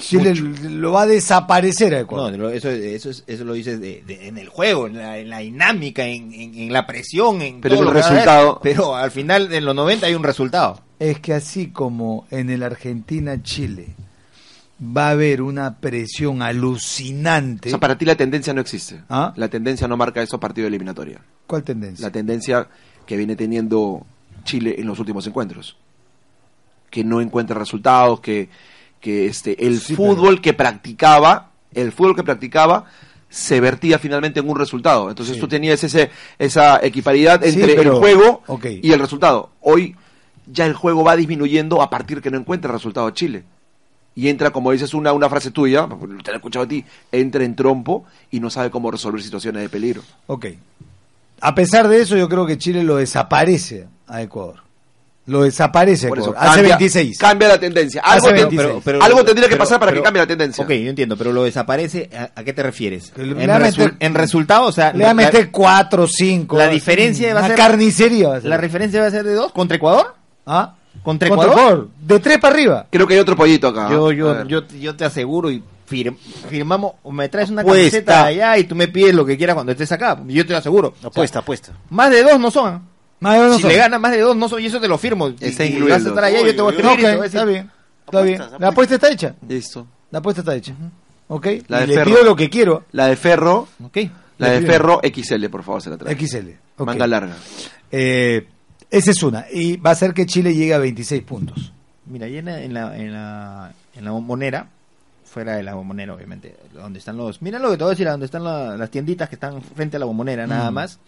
Chile lo va a desaparecer a No, Ecuador. lo- eso, eso, es- eso lo dices de- de- en el juego, en la, en la dinámica, en, en- en la presión, en Pero todo el a haber. resultado- Pero al final, en los 90 hay un resultado. Es que así como en el Argentina-Chile va a haber una presión O alucinante. sea, para ti la tendencia no existe. ¿Ah? La tendencia no marca eso partido de eliminatoria. ¿Cuál tendencia? La tendencia que viene teniendo Chile en los últimos encuentros. Que no encuentra resultados, que, que este, el Sí, fútbol que practicaba, el fútbol que practicaba, se vertía finalmente en un resultado. Entonces Sí. tú tenías ese, esa equiparidad Sí, entre pero- el juego y el resultado. Hoy ya el juego va disminuyendo a partir que no encuentra resultado Chile. Y entra, como dices, una, una frase tuya, te la he escuchado a ti, entra en trompo y no sabe cómo resolver situaciones de peligro. Ok. A pesar de eso, yo creo que Chile lo desaparece a Ecuador. Lo desaparece a Por eso, Ecuador. Hace cambia, 26. Cambia la tendencia. Hace Algo, te- 26. algo tendría que pasar para que cambie la tendencia. Ok, yo entiendo, pero lo desaparece, ¿a, a qué te refieres? Le En, va a resu- meter- en resultado, o sea, Le va a la- meter 4 o 5. la diferencia va a ser- carnicería. Va a ser. la referencia va a ser de dos contra Ecuador. ¿Ah? ¿Contra Ecuador? De 3 para arriba. Creo que hay otro pollito acá. Yo, yo, yo, yo te aseguro y fir- firmamos, o me traes una Apuesta. camiseta de allá y tú me pides lo que quieras cuando estés acá. Yo te lo aseguro. Apuesta, apuesta. Más de dos no son. Más o menos si son. le gana más de dos no son y eso te lo firmo. Está y, y incluido. vas a estar allá y yo te voy a escribir y Ok, te voy a decir, está bien. Está bien. Apuestas, La apuesta está hecha. Listo. La apuesta está hecha. ¿Ok? La y de le Ferro. pido lo que quiero. La de Ferro, Ok. la de. Ferro XL, por favor, se la trae. XL. ok. Manga larga. Eh, esa es una. Y va a ser que Chile llegue a 26 puntos. Mira, ahí en la, en la, en la, en la bombonera, fuera de la bombonera, obviamente, donde están los. Mira lo que te voy a decir, donde están la- las tienditas que están frente a la bombonera, nada Mm. más.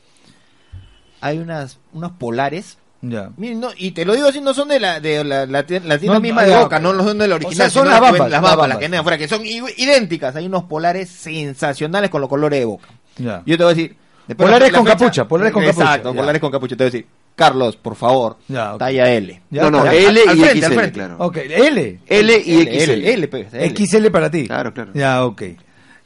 Hay unas, unos polares. Ya. Miren, no, y te lo digo así, no son de la, de la, la la tienda No, misma no, de Boca, no, no son de la o original, sea, son las venden las bambas, las que venden afuera, que son idénticas. Hay unos polares sensacionales con los colores de Boca. Ya. Yo te voy a decir. Polares la- la con fecha- capucha, polares con capucha, Exacto, ya. polares con capucha. Te voy a decir, Carlos, por favor, Ya, ok. talla L. Ya no, no. L Al y frente, al XL, frente. claro. Ok, L. L y L, XL. L, L, pues, L. XL para ti. Claro, claro. Ya, ok.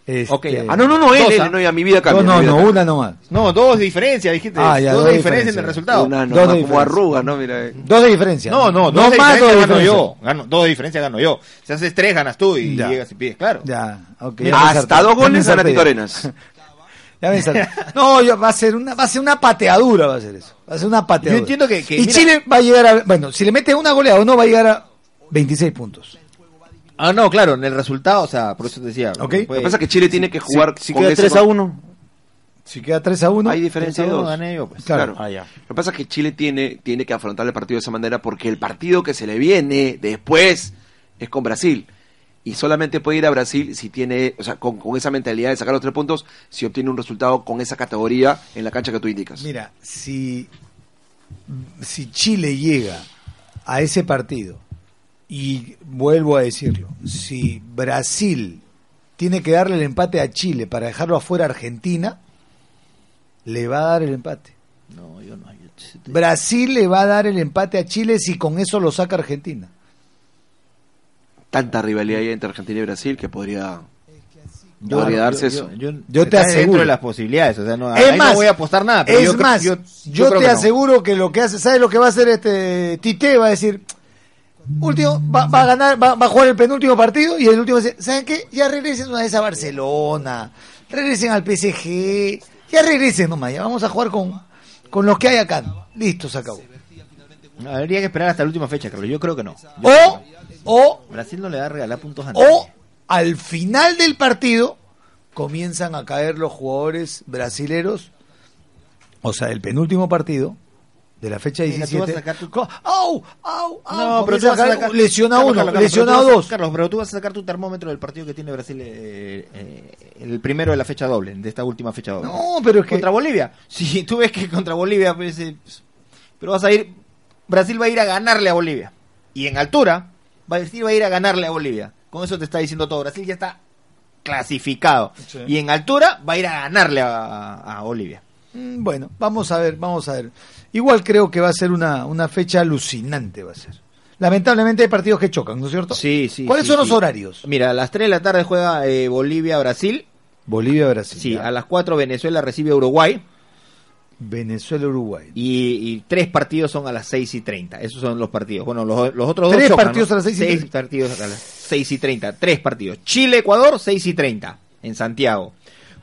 Este- Ok, Ah, no, no, no, L, L, no, ya mi vida No, cambia. no, vida no, cambia. una nomás. No, dos de diferencia, dijiste. Ah, ya, dos, dos de de diferencia en el resultado. Una Dos de como diferencia. arruga, ¿no? Mira. eh. Dos de diferencia. No, no, no dos de más diferencia dos de gano diferencia. yo. Gano, dos de diferencia gano yo. Si haces tres, ganas tú y Ya. llegas y pides, claro. Ya, ok. Hasta dos goles a Arenas. Ya me ensarté. No, yo- va a ser una, va a ser una pateadura, va a ser eso. Va a ser una pateadura. Yo entiendo que- que, y mira- Chile va a llegar a, bueno, si le mete una goleada o no, va a llegar a 26 puntos. Ah, no, claro, en el resultado, o sea, por eso te decía. Ok. puede- Lo que pasa es que Chile tiene que jugar si con queda ese 3 a 1. Si queda 3 a 1. Hay diferencia de Uno dos. gané yo, pues. Claro. Ah, ya. Lo que pasa es que Chile tiene, tiene que afrontar el partido de esa manera porque el partido que se le viene después es con Brasil. Y solamente puede ir a Brasil si tiene, o sea, con, con esa mentalidad de sacar los tres puntos, si obtiene un resultado con esa categoría en la cancha que tú indicas. Mira, si, si Chile llega a ese partido, y vuelvo a decirlo, si Brasil tiene que darle el empate a Chile para dejarlo afuera a Argentina, le va a dar el empate. No, yo no. yo- Brasil le va a dar el empate a Chile si con eso lo saca Argentina. Tanta rivalidad hay entre Argentina y Brasil que podría, Yo, podría yo- darse yo- eso. yo- Yo te dentro aseguro. de las posibilidades. O sea, no, Es ahí más, no voy a apostar nada. Pero es más, yo, te que no. aseguro que lo que hace, ¿sabes lo que va a hacer este Tite? Va a decir, último, va, va a ganar, va, va a jugar el penúltimo partido y el último ¿saben qué? Ya regresen una vez a Barcelona, regresen al PSG, ya regresen nomás, ya vamos a jugar con, con los que hay acá. Listo, se acabó. Habría que esperar hasta la última fecha, Carlos. Yo creo que no. Yo O, creo o, Brasil no le da a regalar puntos antes. o al final del partido comienzan a caer los jugadores brasileros, o sea, el penúltimo partido de la fecha Mira, tú vas a 17. sacar tu- co- ¡Au! ¡Au! ¡Au! No, pero tú vas a sacar... Lesionado Carlos, uno, Carlos, vas- dos. Carlos, pero tú vas a sacar tu termómetro del partido que tiene Brasil, eh, eh, el primero de la fecha doble, de esta última fecha doble. No, pero es que. Contra Bolivia. Si tú ves que contra Bolivia, pues, eh, pero vas a ir, Brasil va a ir a ganarle a Bolivia. Y en altura, Brasil va a ir a ganarle a Bolivia. Con eso te está diciendo todo. Brasil ya está clasificado. Sí. Y en altura va a ir a ganarle a, a Bolivia. Mm, Bueno, vamos a ver, vamos a ver. Igual creo que va a ser una, una fecha alucinante, va a ser. Lamentablemente hay partidos que chocan, ¿no es cierto? Sí, sí. ¿Cuáles sí, son los horarios? Mira, a las 3 de la tarde juega eh, Bolivia-Brasil. Bolivia, Brasil. Sí, ya. a las 4 Venezuela recibe a Uruguay. Venezuela, Uruguay. Y, y tres partidos son a las 6 y 30. Esos son los partidos. Bueno, los, los otros dos. Tres chocan, partidos ¿no? a las 6 y Seis 30. partidos a las 6 y 30. Tres partidos. Chile-Ecuador, 6 y 30 en Santiago.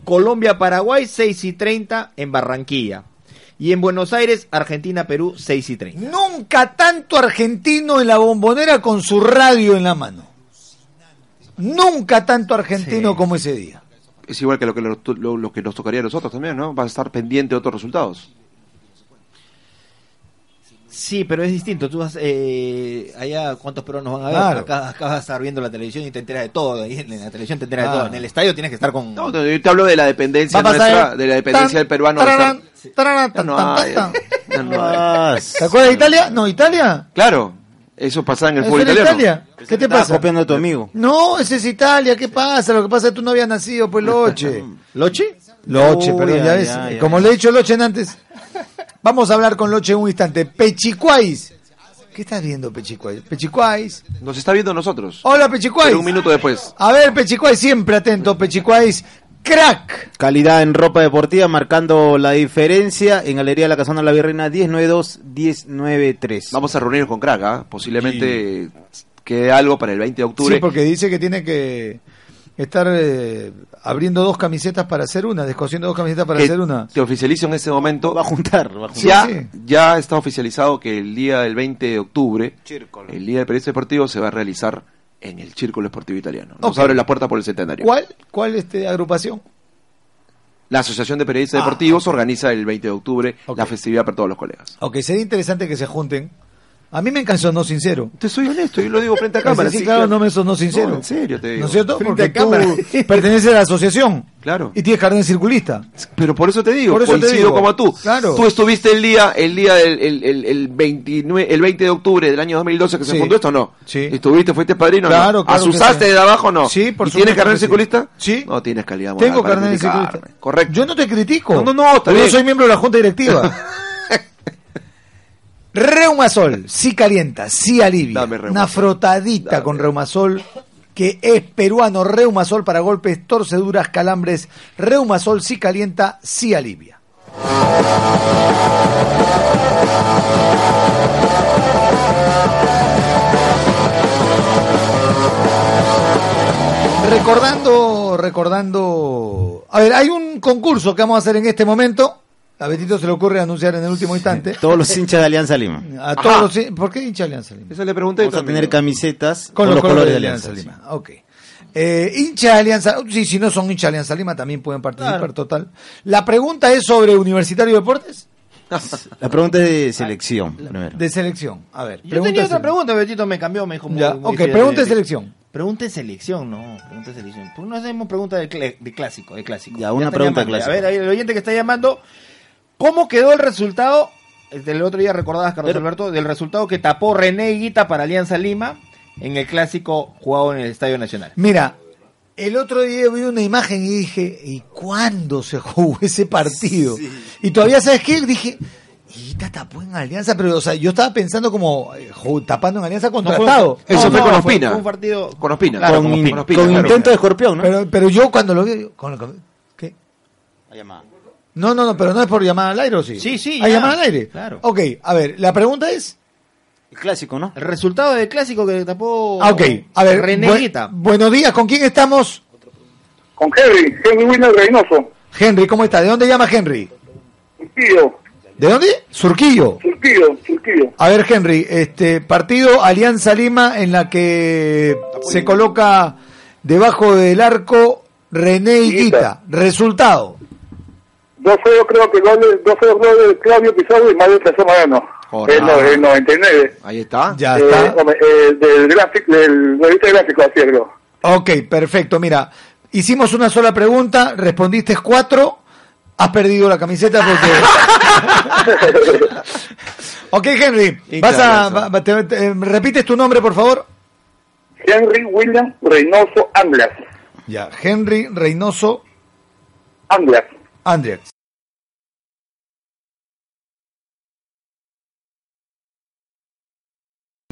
Colombia-Paraguay, 6 y 30 en Barranquilla. Y en Buenos Aires, Argentina-Perú, 6 y 30. Nunca tanto argentino en la bombonera con su radio en la mano. Nunca tanto argentino Sí. como ese día. Es igual que lo que, lo, lo- lo que nos tocaría a nosotros también, ¿no? Va a estar pendiente de otros resultados. Sí, pero es distinto. Tú vas eh, allá, ¿cuántos peruanos van a ver? Claro. Acá, acá vas a estar viendo la televisión y te enteras de todo. En la televisión te enteras de todo. En el estadio tienes que estar con. No, no, yo te hablo de la dependencia nuestra, de la dependencia del peruano. Tararán, tararán, tan, no tan, no. Ah, ¿Te acuerdas de Italia? No, Italia. Claro, eso pasa en el ¿Eso fútbol italiano. Italia? ¿Qué te pasa? copiando a tu amigo. No, ese es Italia. ¿Qué pasa? Lo que pasa es que tú no habías nacido, pues Loche. ¿Loche? Loche, Uy, perdón, ya ya, ves. ya, ya. Como le he dicho Loche antes. Vamos a hablar con Loche en un instante. Pechicuáis. ¿Qué estás viendo, Pechicuáis? Pechicuáis. Nos está viendo nosotros. Hola, Pechicuáis. Pero un minuto después. A ver, Pechicuáis, siempre atento, Pechicuáis. Crack. Calidad en ropa deportiva, marcando la diferencia en Galería La Casona La Virreina 1092-1093. Vamos a reunirnos con Crack, ¿ah? Posiblemente quede algo para el 20 de octubre. Sí, porque dice que tiene que estar eh, abriendo dos camisetas para hacer una, descosiendo dos camisetas para que hacer una. Te oficializo en este momento. Va a juntar, va a juntar. Ya, sí. ya está oficializado que el día del 20 de octubre, el día del periodista deportivo, se va a realizar en el Círculo Esportivo Italiano. Nos Ok. abre la puerta por el centenario. ¿Cuál? ¿Cuál este agrupación? La Asociación de Periodistas Ah, Deportivos organiza el 20 de octubre Ok. la festividad para todos los colegas. Aunque sería interesante que se junten. A mí me encantó no sincero. Te soy honesto, yo lo digo frente a cámara. Sí, sí, claro, no me sonó sincero. No, en serio te digo. ¿No es cierto? Frente Porque a tú perteneces a la asociación. Claro. Y tienes carnet circulista. Pero por eso te digo, Por eso te coincido digo. como tú. Claro. Tú estuviste el día, el día del el, el, el 29, el 20 de octubre del año 2012 que Sí. se fundó esto, ¿o ¿no? Sí. ¿Estuviste, fuiste padrino? Claro, ¿no? claro que ¿Asustaste sí. de abajo no? Sí, por ¿Y tienes carnet circulista? Sí. No tienes calidad moral Tengo carnet circulista. Correcto. Yo no te critico. No, no, no. Yo soy miembro de la Junta Directiva. Reumasol, sí calienta, sí alivia. Dame. Una frotadita Dame. con Reumasol que es peruano. Reumasol para golpes, torceduras, calambres. Reumasol sí calienta, sí alivia. Recordando, recordando. A ver, hay un concurso que vamos a hacer en este momento. A Betito se le ocurre anunciar en el último instante. Todos los hinchas de Alianza Lima. A todos los- ¿Por qué hincha Alianza Lima? Esa le pregunté Vamos a también. tener camisetas Con los, colores, de Alianza Lima. Ok. Eh, hincha de Alianza, sí, si no son hincha de Alianza Lima también pueden participar Claro. total. La pregunta es sobre Universitario de Deportes La pregunta es de selección, primero. de selección. A ver, Yo tenía de otra pregunta, Betito me cambió, me dijo muy- Ya, muy ok, pregunta de de- selección. Pregunta de selección, no, pregunta de selección. ¿Por qué no hacemos pregunta de, cl- de clásico, de clásico? Ya, una está pregunta de llamando. clásico. A ver, ahí el oyente que está llamando, ¿cómo quedó el resultado? Del otro día recordabas, Carlos Pero- Alberto, del resultado que tapó René Higuita para Alianza Lima en el clásico jugado en el Estadio Nacional. Mira, el otro día vi una imagen y dije, ¿y cuándo se jugó ese partido? Y todavía, ¿sabes qué? Dije, y tapó en Alianza, pero o sea, yo estaba pensando como eh, tapando en Alianza contra fue- Estado. Eso No, fue no, con fue- Ospina. fue un partido- Con Ospina. Claro, con con in- Ospina. Ospina, con claro. intento de escorpión, ¿no? Pero, pero yo cuando lo vi, con- con- ¿qué? La llamada. No, no, no, pero no es por llamada al aire, ¿o sí? Sí, sí, ¿Hay ya. llamada al aire? Claro. Ok, a ver, la pregunta es... El clásico, ¿no? El resultado del clásico que tapó Ah, ok, a ver, René bu- buenos días, ¿con quién estamos? Con Henry, Henry Wilner Reynoso, Henry, ¿cómo está? ¿De dónde llama Henry? Surquillo, ¿De dónde? Surquillo. Surquillo, Surquillo. A ver, Henry, este partido Alianza Lima en la que se coloca debajo del arco René Higuita. Resultado. 2-0 creo que goles, 2-0 goles de Claudio Pizarro y Mario Moreno. Correcto. En, no- en 99. Ahí está. Ya Eh, está. eh, del gráfico, del revista gráfico, así es, creo. Ok, perfecto. Mira, hicimos una sola pregunta, respondiste cuatro, has perdido la camiseta porque... ok, Henry, vas a... Alianza. va- te- te- ¿Repites tu nombre, por favor? Henry William Reynoso Anglas. Ya, Henry Reynoso Anglas. Andriax.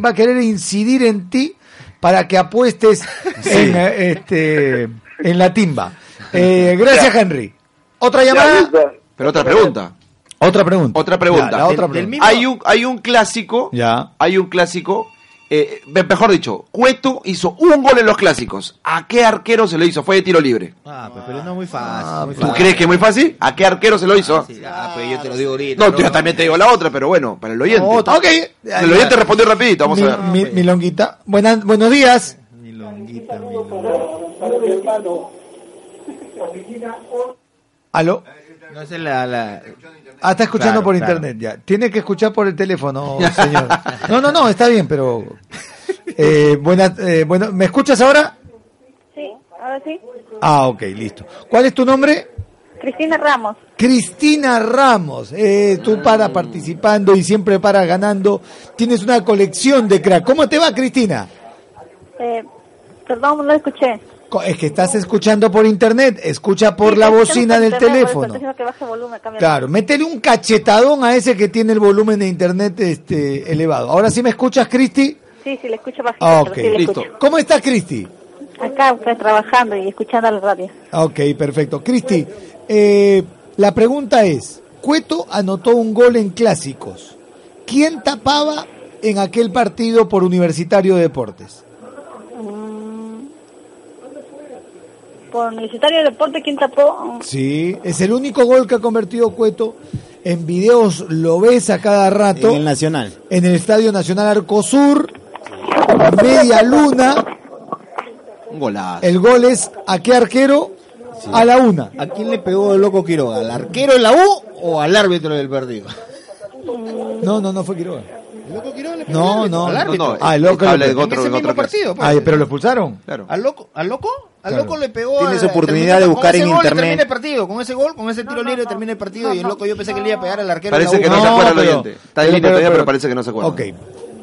Va a querer incidir en ti para que apuestes en, eh, este, en la timba. Eh, gracias, Henry. ¿Otra llamada? Pero otra pregunta. Otra pregunta. Otra pregunta. Ya, la otra Del- del pregunta. mismo- Hay un, hay un clásico. Ya. Hay un clásico. Eh, me- mejor dicho, Cueto hizo un gol en los clásicos. ¿A qué arquero se lo hizo? Fue de tiro libre. Ah, pues, pero no es muy fácil. Ah, muy ¿Tú fácil. crees que es muy fácil? ¿A qué arquero se lo hizo? Sí, ah, pues yo te lo digo ahorita. No, yo también te digo la otra, pero bueno, para el oyente. Otra. Ok. El oyente respondió rapidito, vamos mi, a ver. mi- mi longuita. Buenas, buenos días. Mi longuita, mi longuita. ¿Aló? No sé la... la... Ah, está escuchando Claro, por claro. internet ya. Tiene que escuchar por el teléfono, señor. No, no, no, está bien, pero... Eh, buenas, eh, bueno, ¿me escuchas ahora? Sí, ahora sí. Ah, ok, listo. ¿Cuál es tu nombre? Cristina Ramos. Cristina Ramos. Eh, tú paras participando y siempre paras ganando. Tienes una colección de crack. ¿Cómo te va, Cristina? Eh, perdón, no lo escuché. Es que estás escuchando por internet. Escucha por Sí, la bocina del teléfono. que baje volumen. Claro, métele un cachetadón a ese que tiene el volumen de internet este elevado. Ahora sí me escuchas, Cristi. Sí, sí, le escucho bajito, Ah, ok, sí listo. escucho. ¿Cómo estás, Cristi? Acá estoy trabajando y escuchando la radio. Ok, perfecto. Cristi, eh, la pregunta es, Cueto anotó un gol en clásicos. ¿Quién tapaba en aquel partido por Universitario de Deportes? Por Universitario de Deporte, ¿quién tapó? Sí, es el único gol que ha convertido Cueto. En videos lo ves a cada rato. En el Nacional. en el Estadio Nacional Arcosur, media luna. Un golazo. El gol es a qué arquero? A la una. ¿A quién le pegó el loco Quiroga? ¿Al arquero en la U o al árbitro del partido? No, no, no fue Quiroga. ¿El loco Quiroga le No, no. al árbitro? No, no, Ah, el loco le- de otro, en ese en mismo otro partido. pues. Ay, pero lo expulsaron. Claro. ¿Al loco? ¿Al loco? Al Claro. loco le pegó. Tienes oportunidad de buscar con ese en gol internet. Termina el partido, con ese gol, con ese tiro libre termina el partido y el loco yo pensé que le iba a pegar al arquero. Parece que no se acuerda el oyente. Está en pero- línea pero- todavía, pero parece que no se acuerda. Ok.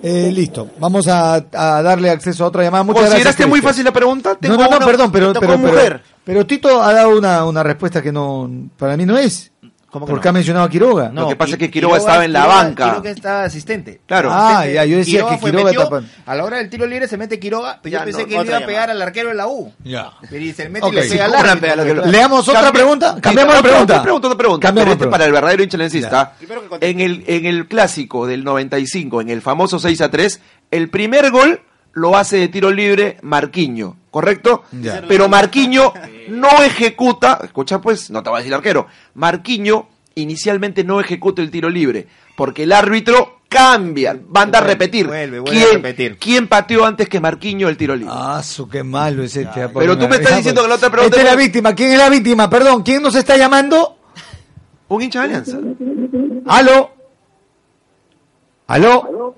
Eh, listo. Vamos a, a darle acceso a otra llamada. Muchas gracias. ¿Consideraste muy Cristian. fácil la pregunta? No, Tengo no, no, una- perdón, pero, pero, pero, mujer. pero Tito ha dado una, una respuesta que no, para mí no es. ¿Cómo que Porque no? ha mencionado a Quiroga. Lo que pasa es que Quiroga estaba en la banca. Quiroga estaba asistente. Claro. Ah, ya, yo decía que fue Quiroga metió- tapa- A la hora del tiro libre se mete Quiroga, pero Ya, yo pensé no, que iba a pegar al arquero de la U. Ya. Pero y se mete Ok. y le Sí, pega al ¿cómo le árbitro. pega al arquero? Leamos otra Cambia- pregunta. Cambiamos otra- pregunta. Otra pregunta, otra pregunta. Cambiamos este pregunta. para el verdadero hincha lencista. Que. En el, en el clásico del 95, en el famoso 6 a 3, el primer gol lo hace de tiro libre Marquiño, ¿correcto? Ya. Pero Marquiño no ejecuta, escucha pues, no te va a decir arquero, Marquiño inicialmente no ejecuta el tiro libre, porque el árbitro cambian, van a repetir. vuelve, vuelve ¿Quién, a repetir. ¿Quién pateó antes que Marquiño el tiro libre? Ah, su qué malo es este. Pero tú me estás diciendo que la otra pregunta Esta es la víctima. ¿Quién es la víctima? Perdón, ¿quién nos está llamando? Un hincha de Alianza. ¿Aló? ¿Aló?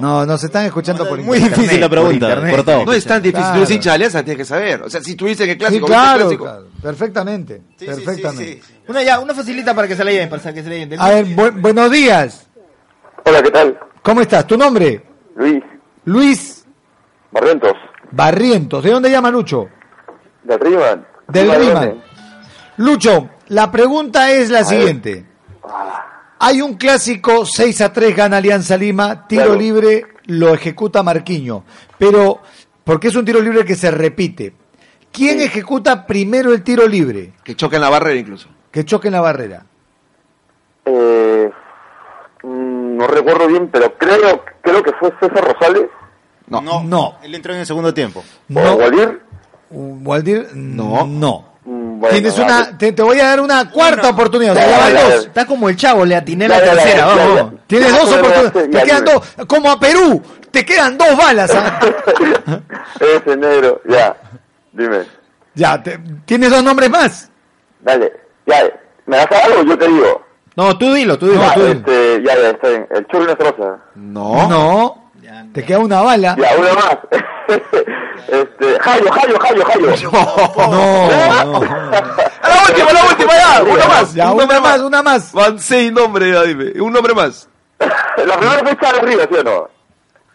No, nos están escuchando por Muy internet. difícil la pregunta, cortado. No es tan difícil, Claro. tú eres hincha de Alianza, tienes que saber. O sea, si tuviste Sí, clásico, ¿viste el claro, clásico? claro, perfectamente, perfectamente. Una ya, una facilita para que se la lleven, para que se la lleven. A ver, bu- buenos días. Hola, ¿qué tal? ¿Cómo estás? ¿Tu nombre? Luis Luis Barrientos, Barrientos. ¿De dónde llama Lucho? del Riman. Del Riman. Lucho, la pregunta es la siguiente. Hay un clásico 6 a 3 gana Alianza Lima, tiro Claro. libre lo ejecuta Marquiño, pero porque es un tiro libre que se repite. ¿Quién ejecuta primero el tiro libre? Que choca en la barrera incluso. Que choque en la barrera. Eh, mm, no recuerdo bien, pero creo creo que fue César Rosales. No. No, No. Él entró en el segundo tiempo. ¿O No. Waldir. Waldir, No. no. Bueno, Tienes una, te, te voy a dar una cuarta oportunidad. o sea, dos. Está como el chavo, le atiné la tercera, vamos. Tienes dos oportunidades. Te quedan dos. Como a Perú. Te quedan dos balas. ¿ah? Ese negro, ya. Dime. ya, te- tienes dos nombres más. Dale. Ya, ¿me das algo? Yo te digo. No, tú dilo, tú dilo, No, tú dilo. Este, ya, ya, está bien. El churro y una rosa. No. No. Te queda una bala. Ya, una más. este, Jayo, Jayo, Jayo, Jayo. No, no. La última, a la última, ya. Uno más. Ya, un una nombre más, una más. Van seis nombres, ya dime. Un nombre más. La primera fue Chávez Rivas, ¿sí o no?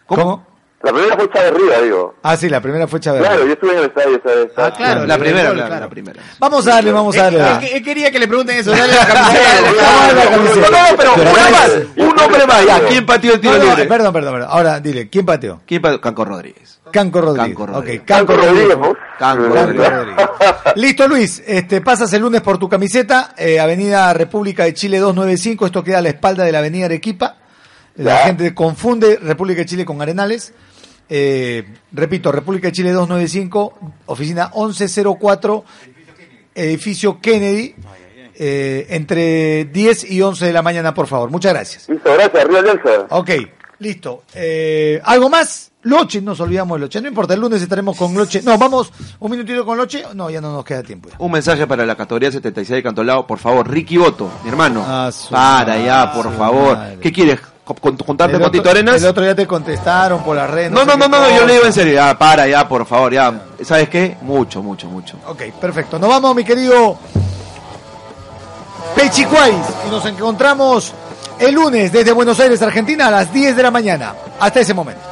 ¿Cómo? La primera fue Chávez Rivas, digo. Ah, sí, la primera fue Chávez. Claro, yo estuve en el estadio, ¿sabes? Ah, claro. La primera, claro, la primera. Vamos a darle, vamos a darle. Él, quería que le pregunten eso, dale la camiseta. No, no, pero dale. más. Un nombre más. Ya, ¿quién pateó el tiro no, libre? perdón, perdón, perdón. Ahora, dile, ¿quién pateó? ¿Quién pateó? Canco Rodríguez. Canco Rodríguez. Canco Rodríguez. Canco Rodríguez. Canco Rodríguez. Listo, Luis. Este, pasas el lunes por tu camiseta, eh, Avenida República de Chile 295. Esto queda a la espalda de la Avenida Arequipa. La gente confunde República de Chile con Arenales. Eh, repito, República de Chile 295, oficina 1104, edificio Kennedy, eh, entre 10 y 11 de la mañana, por favor. Muchas gracias. Listo, gracias, Río Alianza. Ok, listo. Eh, ¿Algo más? Loche, nos olvidamos de Loche. No importa, el lunes estaremos con Loche. No, vamos un minutito con Loche. No, ya no nos queda tiempo. ya. Un mensaje para la categoría 76 de Cantolao, por favor, Ricky Boto, mi hermano. Ah, para madre, ya, por favor. madre. ¿Qué quieres? ¿Con- con- ¿Contarte El con otro- Tito Arenas? El otro ya te contestaron por la red. No, no, no, no, no, yo le digo en serio, ya, para, ya, por favor, ya. ¿Sabes qué? Mucho, mucho, mucho. Ok, perfecto. Nos vamos, mi querido Pechicuais. Y nos encontramos el lunes desde Buenos Aires, Argentina, a las 10 de la mañana. Hasta ese momento.